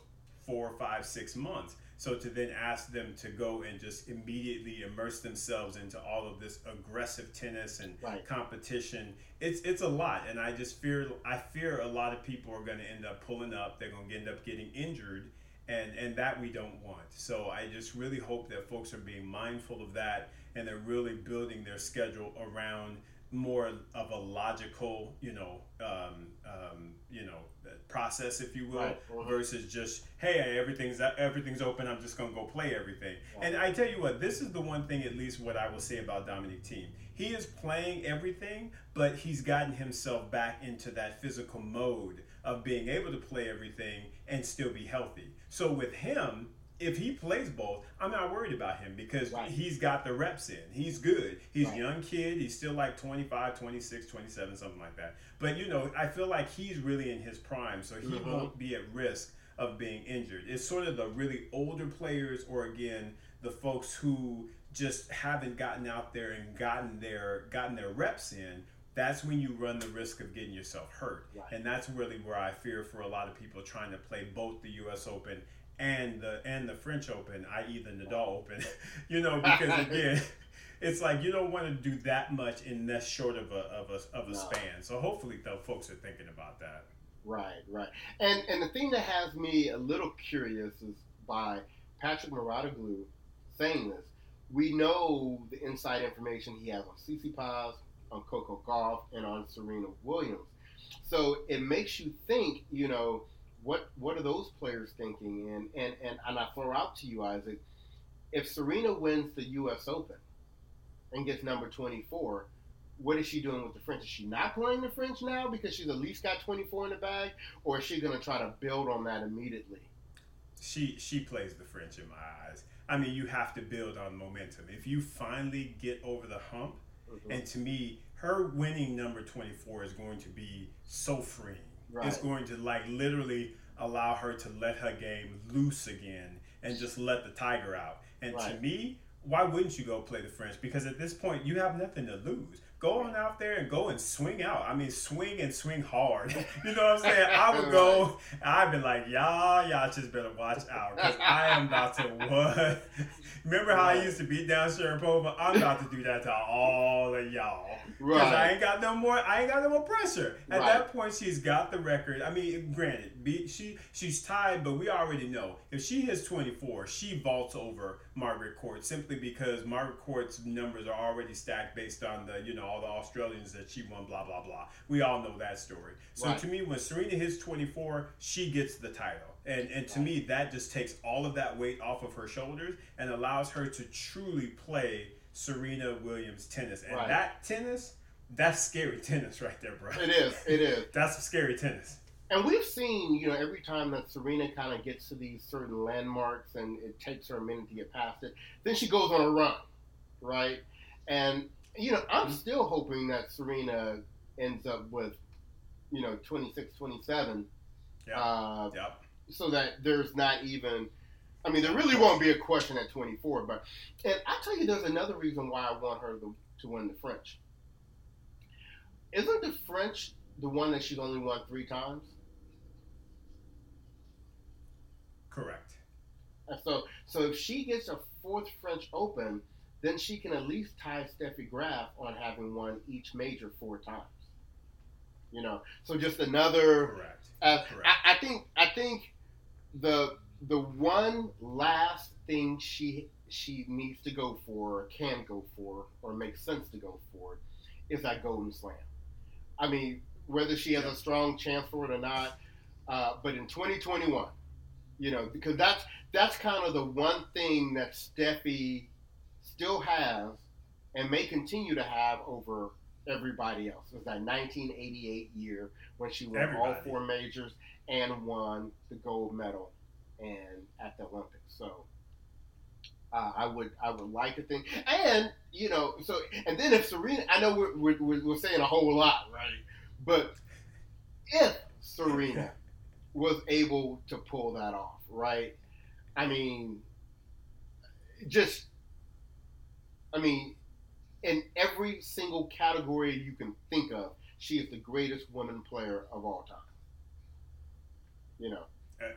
four, five, six months. So to then ask them to go and just immediately immerse themselves into all of this aggressive tennis and right. competition, it's it's a lot. And I just fear I fear a lot of people are going to end up pulling up. They're going to end up getting injured, and and that we don't want. So I just really hope that folks are being mindful of that and they're really building their schedule around more of a logical, you know, um, um, you know, process, if you will, right. mm-hmm. versus just hey, everything's everything's open. I'm just gonna go play everything. Right. And I tell you what, this is the one thing, at least, what I will say about Dominic Thiem. He is playing everything, but he's gotten himself back into that physical mode of being able to play everything and still be healthy. So with him, if he plays both, I'm not worried about him because right. he's got the reps in. He's good. He's right. a young kid. He's still like 25, 26, 27, something like that. But, you know, I feel like he's really in his prime, so he mm-hmm. won't be at risk of being injured. It's sort of the really older players or, again, the folks who just haven't gotten out there and gotten their gotten their reps in that's when you run the risk of getting yourself hurt. Right. And that's really where I fear for a lot of people trying to play both the US Open and the and the French Open, i.e. the Nadal Open, you know, because again, it's like you don't want to do that much in that short of a of a, of a no. span. So hopefully, the folks are thinking about that. Right, right, and and the thing that has me a little curious is by Patrick Mouratoglou saying this. We know the inside information he has on Tsitsipas, on Coco Gauff, and on Serena Williams. So it makes you think, you know, what what are those players thinking? And and and, and I throw out to you, Isaac, if Serena wins the U.S. Open and gets number twenty four, what is she doing with the French? Is she not playing the French now because she's at least got twenty four in the bag, or is she going to try to build on that immediately? She she plays the French in my eyes. I mean, you have to build on momentum. If you finally get over the hump, mm-hmm. and to me, her winning number 24 is going to be so freeing right. is going to like literally allow her to let her game loose again and just let the tiger out. And right. to me, why wouldn't you go play the French? Because at this point, you have nothing to lose go on out there and go and swing out. I mean, swing and swing hard. you know what I'm saying? I would go. I've been like, y'all, y'all just better watch out because I am about to what? Remember how I used to beat down Sharapova? I'm about to do that to all of y'all because right. I ain't got no more. I ain't got no more pressure. At right. that point, she's got the record. I mean, granted, be, she she's tied, but we already know if she hits 24, she vaults over Margaret Court simply because Margaret Court's numbers are already stacked based on the you know all the Australians that she won, blah blah blah. We all know that story. So right. to me, when Serena hits 24, she gets the title. And, and to right. me, that just takes all of that weight off of her shoulders and allows her to truly play Serena Williams tennis. And right. that tennis, that's scary tennis right there, bro. It is. It is. that's scary tennis. And we've seen, you know, every time that Serena kind of gets to these certain landmarks and it takes her a minute to get past it, then she goes on a run, right? And, you know, I'm mm-hmm. still hoping that Serena ends up with, you know, 26, 27. Yep. Uh, yep. So that there's not even, I mean, there really won't be a question at 24. But, and I tell you, there's another reason why I want her to, to win the French. Isn't the French the one that she's only won three times? Correct. So, so if she gets a fourth French Open, then she can at least tie Steffi Graf on having won each major four times. You know, so just another. Correct. Uh, Correct. I, I think I think the the one last thing she she needs to go for, can go for, or makes sense to go for, is that Golden Slam. I mean, whether she has a strong chance for it or not, uh, but in 2021, you know, because that's that's kind of the one thing that Steffi still has and may continue to have over everybody else. It was that 1988 year when she won all four majors and won the gold medal and at the Olympics. So uh, I would I would like to think, and you know, so and then if Serena, I know we're, we're we're saying a whole lot, right? But if Serena was able to pull that off, right? I mean, just, I mean, in every single category you can think of, she is the greatest woman player of all time. You know,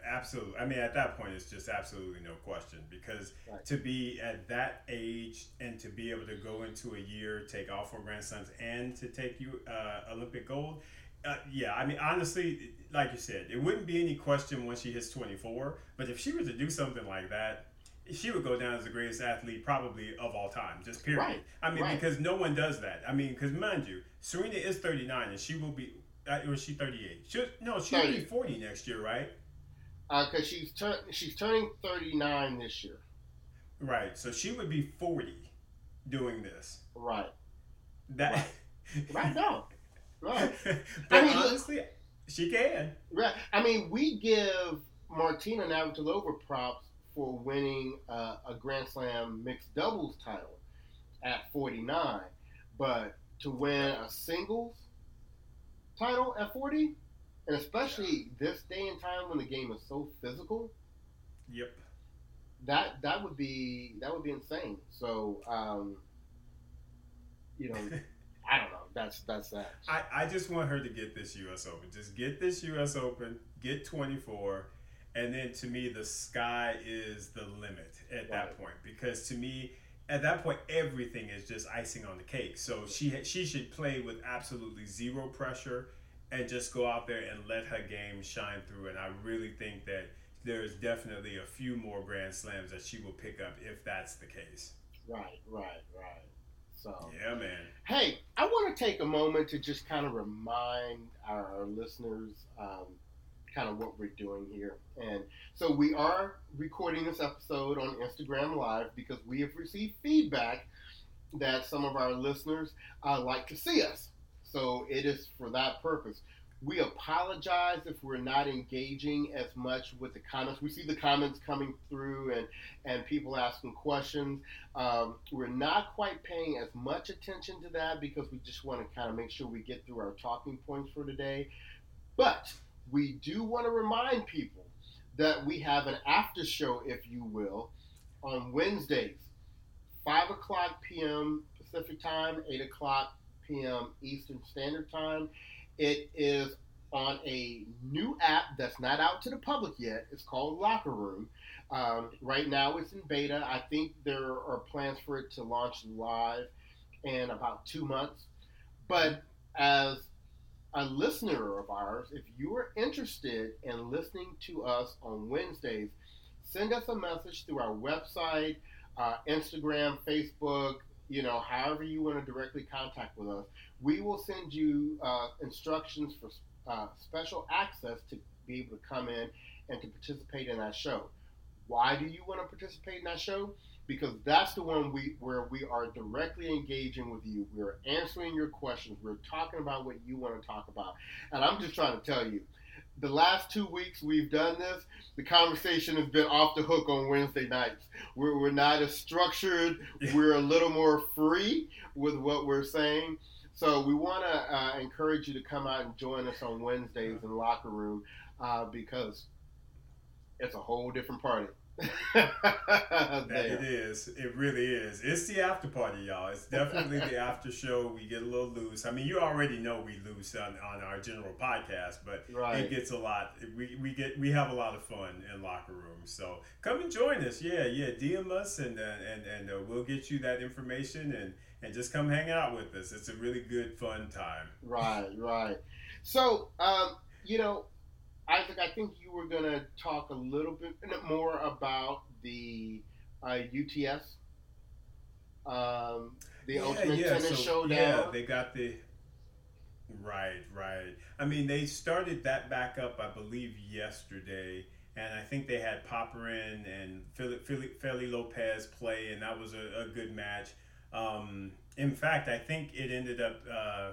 Absolutely. I mean, at that point, it's just absolutely no question because Right. to be at that age and to be able to go into a year, take all four grandsons, and to take you uh, Olympic gold, uh, yeah. I mean, honestly, like you said, it wouldn't be any question once she hits 24. But if she were to do something like that, she would go down as the greatest athlete probably of all time. Just period. Right. I mean, Right. because no one does that. I mean, because mind you, Serena is 39 and she will be. Uh, or she 38? She, no, she'll be 40 next year, right? because Uh, she's turn she's turning 39 this year. Right. So she would be 40 doing this. Right. That Right now. Right. but I mean, look- honestly, she can. Right. I mean, we give Martina Navratilova props for winning uh, a Grand Slam mixed doubles title at 49, but to win a singles title at 40, and especially this day and time when the game is so physical, Yep. that that would be that would be insane. So, um, you know, I don't know. That's that's that. I, I just want her to get this U.S. Open. Just get this U.S. Open, get 24, and then to me, the sky is the limit at that point. Because to me, at that point, everything is just icing on the cake. So she she should play with absolutely zero pressure and just go out there and let her game shine through. And I really think that there's definitely a few more Grand Slams that she will pick up if that's the case. Right, right, right. So. Yeah, man. Hey, I want to take a moment to just kind of remind our listeners um, kind of what we're doing here. And so we are recording this episode on Instagram Live because we have received feedback that some of our listeners uh, like to see us. So it is for that purpose. We apologize if we're not engaging as much with the comments. We see the comments coming through and, and people asking questions. Um, we're not quite paying as much attention to that because we just want to kind of make sure we get through our talking points for today. But we do want to remind people that we have an after show, if you will, on Wednesdays, 5 o'clock p.m. Pacific time, 8 o'clock p.m. Eastern Standard Time. It is on a new app that's not out to the public yet. It's called Locker Room. Um, right now, it's in beta. I think there are plans for it to launch live in about two months. But as a listener of ours, if you are interested in listening to us on Wednesdays, send us a message through our website, uh, Instagram, Facebook, you know, however you want to directly contact with us. We will send you uh, instructions for uh, special access to be able to come in and to participate in that show. Why do you want to participate in that show? Because that's the one we where we are directly engaging with you. We're answering your questions. We're talking about what you want to talk about. And I'm just trying to tell you, the last two weeks we've done this, the conversation has been off the hook on Wednesday nights. We're, we're not as structured. We're a little more free with what we're saying. So we want to uh, encourage you to come out and join us on Wednesdays in Locker Room uh, because it's a whole different party. that it is. It really is. It's the after party, y'all. It's definitely the after show. We get a little loose. I mean, you already know we loose on, on our general podcast, but right. it gets a lot. We, we get we have a lot of fun in locker rooms. So come and join us. Yeah, yeah. DM us and uh, and and uh, we'll get you that information and and just come hang out with us. It's a really good fun time. Right, right. So um, you know, Isaac, I think you were going to talk a little bit more about the uh, UTS, um, the yeah, Ultimate yeah. Tennis so, Showdown. Yeah, they got the. Right, right. I mean, they started that back up, I believe, yesterday. And I think they had Popyrin and Philip Philip Feli Lopez play, and that was a, a good match. Um, in fact, I think it ended up uh,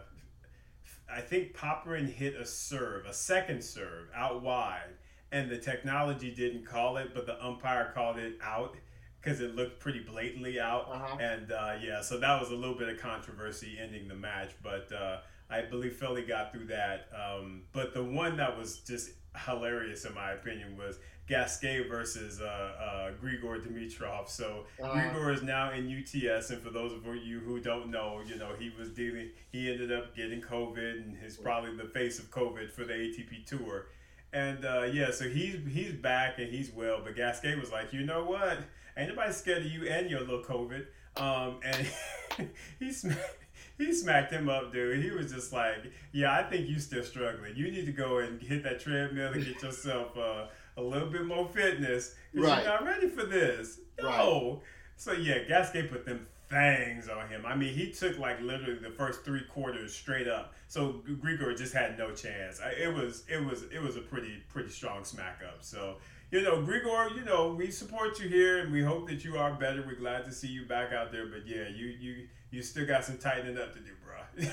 I think Popyrin hit a serve, a second serve out wide, and the technology didn't call it, but the umpire called it out because it looked pretty blatantly out. Uh-huh. And uh, yeah, so that was a little bit of controversy ending the match, but uh, I believe Philly got through that. Um, but the one that was just hilarious, in my opinion, was Gasquet versus uh, uh, Grigor Dimitrov. So uh, Grigor is now in UTS, and for those of you who don't know, you know he was dealing. He ended up getting COVID, and is probably the face of COVID for the ATP Tour. And uh, yeah, so he's he's back and he's well. But Gasquet was like, you know what? Ain't nobody scared of you and your little COVID. Um, and he smacked, he smacked him up, dude. He was just like, yeah, I think you still struggling. You need to go and hit that treadmill and get yourself. Uh, a little bit more fitness because right. you're not ready for this. No. Right. So yeah, Gasquet put them things on him. I mean, he took like literally the first three quarters straight up. So Grigor just had no chance. It was it was it was a pretty pretty strong smack up. So you know, Grigor, you know, we support you here and we hope that you are better. We're glad to see you back out there. But yeah, you you you still got some tightening up to do, bro.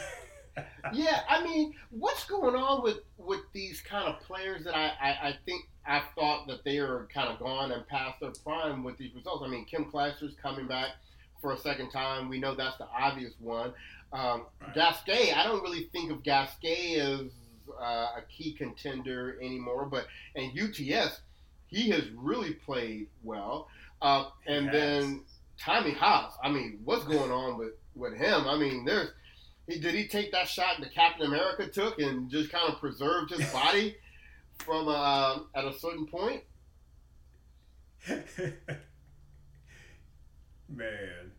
yeah, I mean, what's going on with with these kind of players that I, I, I think I thought that they are kind of gone and past their prime with these results. I mean, Kim Clijsters coming back for a second time. We know that's the obvious one. Um, right. Gasquet, I don't really think of Gasquet as uh, a key contender anymore, but and UTS, he has really played well. Uh, and then Tommy Haas, I mean, what's going on with, with him? I mean, there's he, did he take that shot that Captain America took and just kind of preserved his body from uh, at a certain point? Man,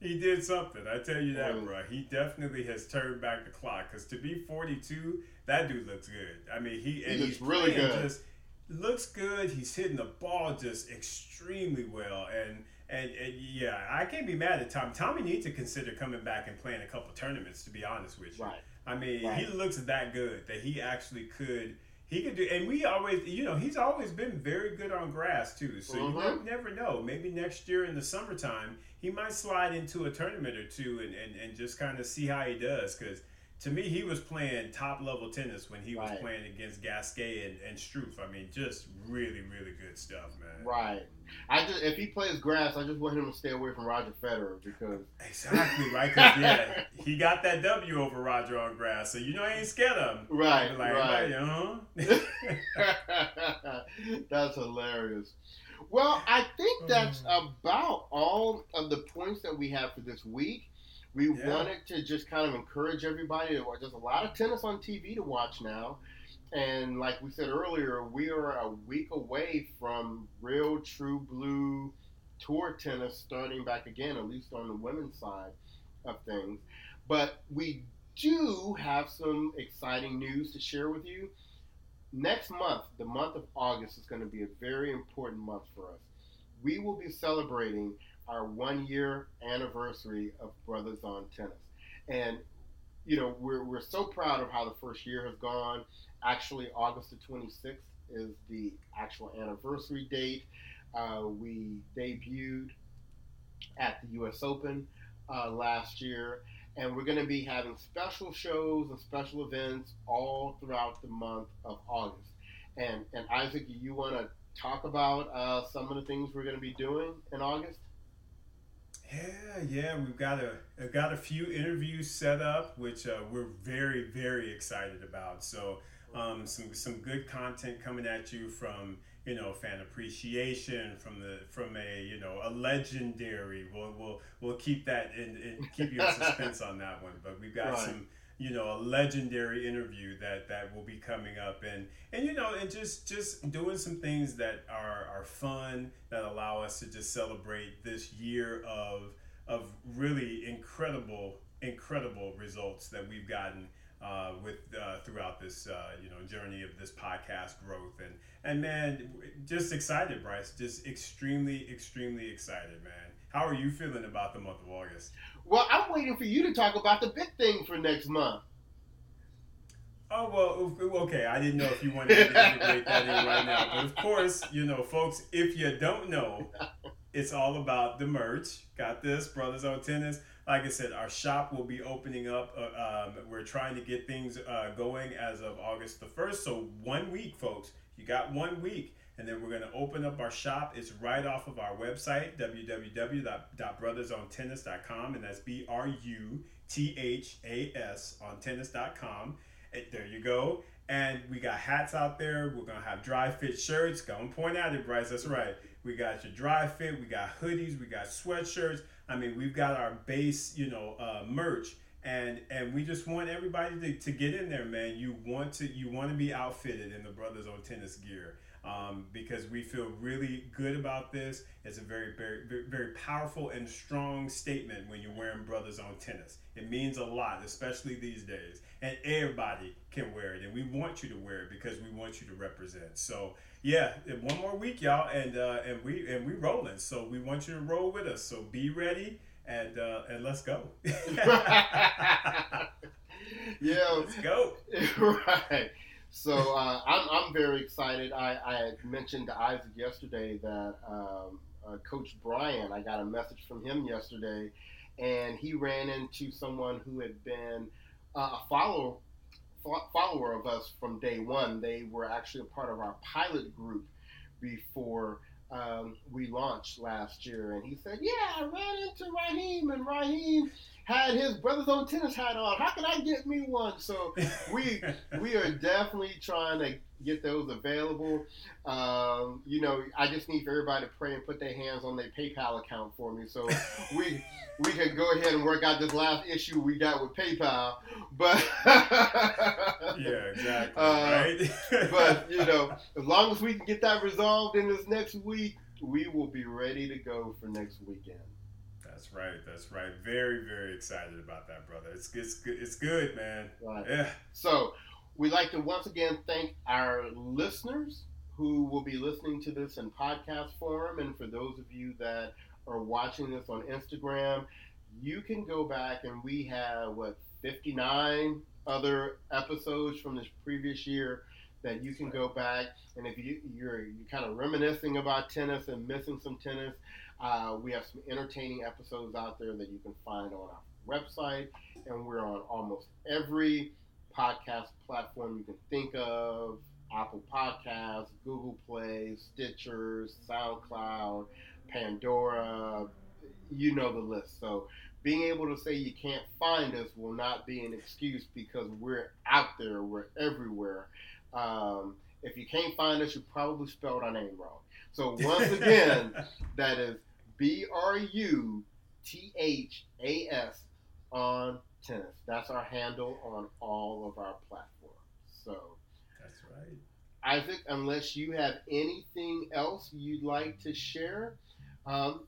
he did something. I tell you that, bro. He definitely has turned back the clock. Cause to be 42, that dude looks good. I mean, he and he he's really good. Just looks good. He's hitting the ball just extremely well, and and, and, yeah, I can't be mad at Tommy. Tommy needs to consider coming back and playing a couple tournaments. To be honest with you, right? I mean, right. he looks that good that he actually could. He could do, and we always, you know, he's always been very good on grass too. So mm-hmm. you never know. Maybe next year in the summertime, he might slide into a tournament or two and, and, and just kind of see how he does. Because to me, he was playing top level tennis when he was right. playing against Gasquet and, and Struff. I mean, just really, really good stuff, man. Right. I just if he plays grass, I just want him to stay away from Roger Federer because exactly right. Cause, yeah, he got that W over Roger on grass, so you know I ain't scared of him. Right, like, right. uh-huh. that's hilarious. Well, I think that's mm. about all of the points that we have for this week. We yeah. wanted to just kind of encourage everybody. There's a lot of tennis on TV to watch now. And like we said earlier, we are a week away from real, true blue tour tennis starting back again, at least on the women's side of things. But we do have some exciting news to share with you. Next month, the month of August, is going to be a very important month for us. We will be celebrating our one year anniversary of Bruthas on Tennis. And, you know, we're, we're so proud of how the first year has gone. Actually, August the 26th is the actual anniversary date. Uh, we debuted at the U.S. Open uh, last year, and we're going to be having special shows and special events all throughout the month of August. And and Isaac, you want to talk about uh, some of the things we're going to be doing in August? Yeah, yeah, we've got a we've got a few interviews set up, which uh, we're very very excited about. So um, some some good content coming at you from you know fan appreciation from the from a you know a legendary. We'll we'll we'll keep that in, in keep you in suspense on that one. But we've got right. some you know a legendary interview that that will be coming up. And and you know and just just doing some things that are are fun that allow us to just celebrate this year of of really incredible incredible results that we've gotten uh, with uh, throughout this uh, you know journey of this podcast growth. And and man just excited Bryce. Just extremely extremely excited man. How are you feeling about the month of August well I'm waiting for you to talk about the big thing for next month Oh well, okay. I didn't know if you wanted to integrate that in right now, but of course, you know, folks. If you don't know, it's all about the merch. Got this, Bruthas on Tennis like I said, our shop will be opening up. Uh, um, we're trying to get things uh, going as of August the 1st. So, one week, folks. You got one week. And then we're going to open up our shop. It's right off of our website, www.bruthasontennis.com. And that's B R U T H A S on tennis.com. There you go. And we got hats out there. We're going to have dry fit shirts. Go and point at it, Bryce. That's right. We got your dry fit. We got hoodies. We got sweatshirts. I mean, we've got our base, you know, uh, merch, and and we just want everybody to, to get in there, man. You want to you want to be outfitted in the Bruthas on Tennis gear. Um, because we feel really good about this. It's a very, very, very powerful and strong statement when you're wearing Bruthas on Tennis. It means a lot, especially these days. And everybody can wear it, and we want you to wear it because we want you to represent. So yeah, one more week, y'all, and uh, and we and we rolling. So we want you to roll with us. So be ready and uh, and let's go. yeah, let's go. right. So uh, I'm I'm very excited. I, I mentioned to Isaac yesterday that um, uh, Coach Brian. I got a message from him yesterday, and he ran into someone who had been uh, a follower follower of us from day one. They were actually a part of our pilot group before um, we launched last year. And he said, Yeah, I ran into Raheem, and Raheem had his Bruthas on Tennis hat on. How can I get me one? So we we are definitely trying to get those available. Um, you know, I just need for everybody to pray and put their hands on their PayPal account for me, so we we can go ahead and work out this last issue we got with PayPal. But yeah, exactly. Uh, right. but you know, as long as we can get that resolved in this next week, we will be ready to go for next weekend. That's right. That's right. Very, very excited about that, brother. It's it's good. It's good, man. Right. Yeah. So we'd like to once again thank our listeners who will be listening to this in podcast form, and for those of you that are watching this on Instagram, you can go back and we have what 59 other episodes from this previous year that you can go back and if you, you're, you're kind of reminiscing about tennis and missing some tennis uh, we have some entertaining episodes out there that you can find on our website, and we're on almost every podcast platform you can think of Apple Podcasts, Google Play, Stitchers, SoundCloud, Pandora, you know the list. So being able to say you can't find us will not be an excuse because we're out there, we're everywhere. Um, if you can't find us, you probably spelled our name wrong. So once again, that is B R U T H A S on tennis. That's our handle on all of our platforms. So that's right. Isaac, unless you have anything else you'd like to share, um,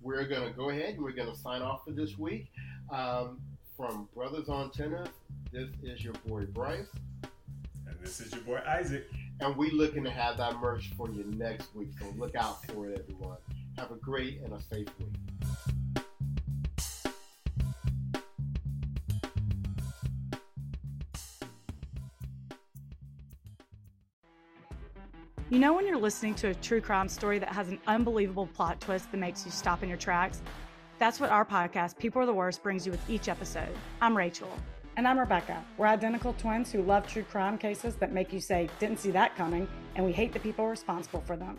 we're going to go ahead and we're going to sign off for this week. Um, from Bruthas on Tennis, this is your boy Bryce. And this is your boy Isaac. And we're looking to have that merch for you next week. So look out for it, everyone. Have a great and a safe week. You know, when you're listening to a true crime story that has an unbelievable plot twist that makes you stop in your tracks? That's what our podcast, People Are the Worst, brings you with each episode. I'm Rachel. And I'm Rebecca. We're identical twins who love true crime cases that make you say, didn't see that coming, and we hate the people responsible for them.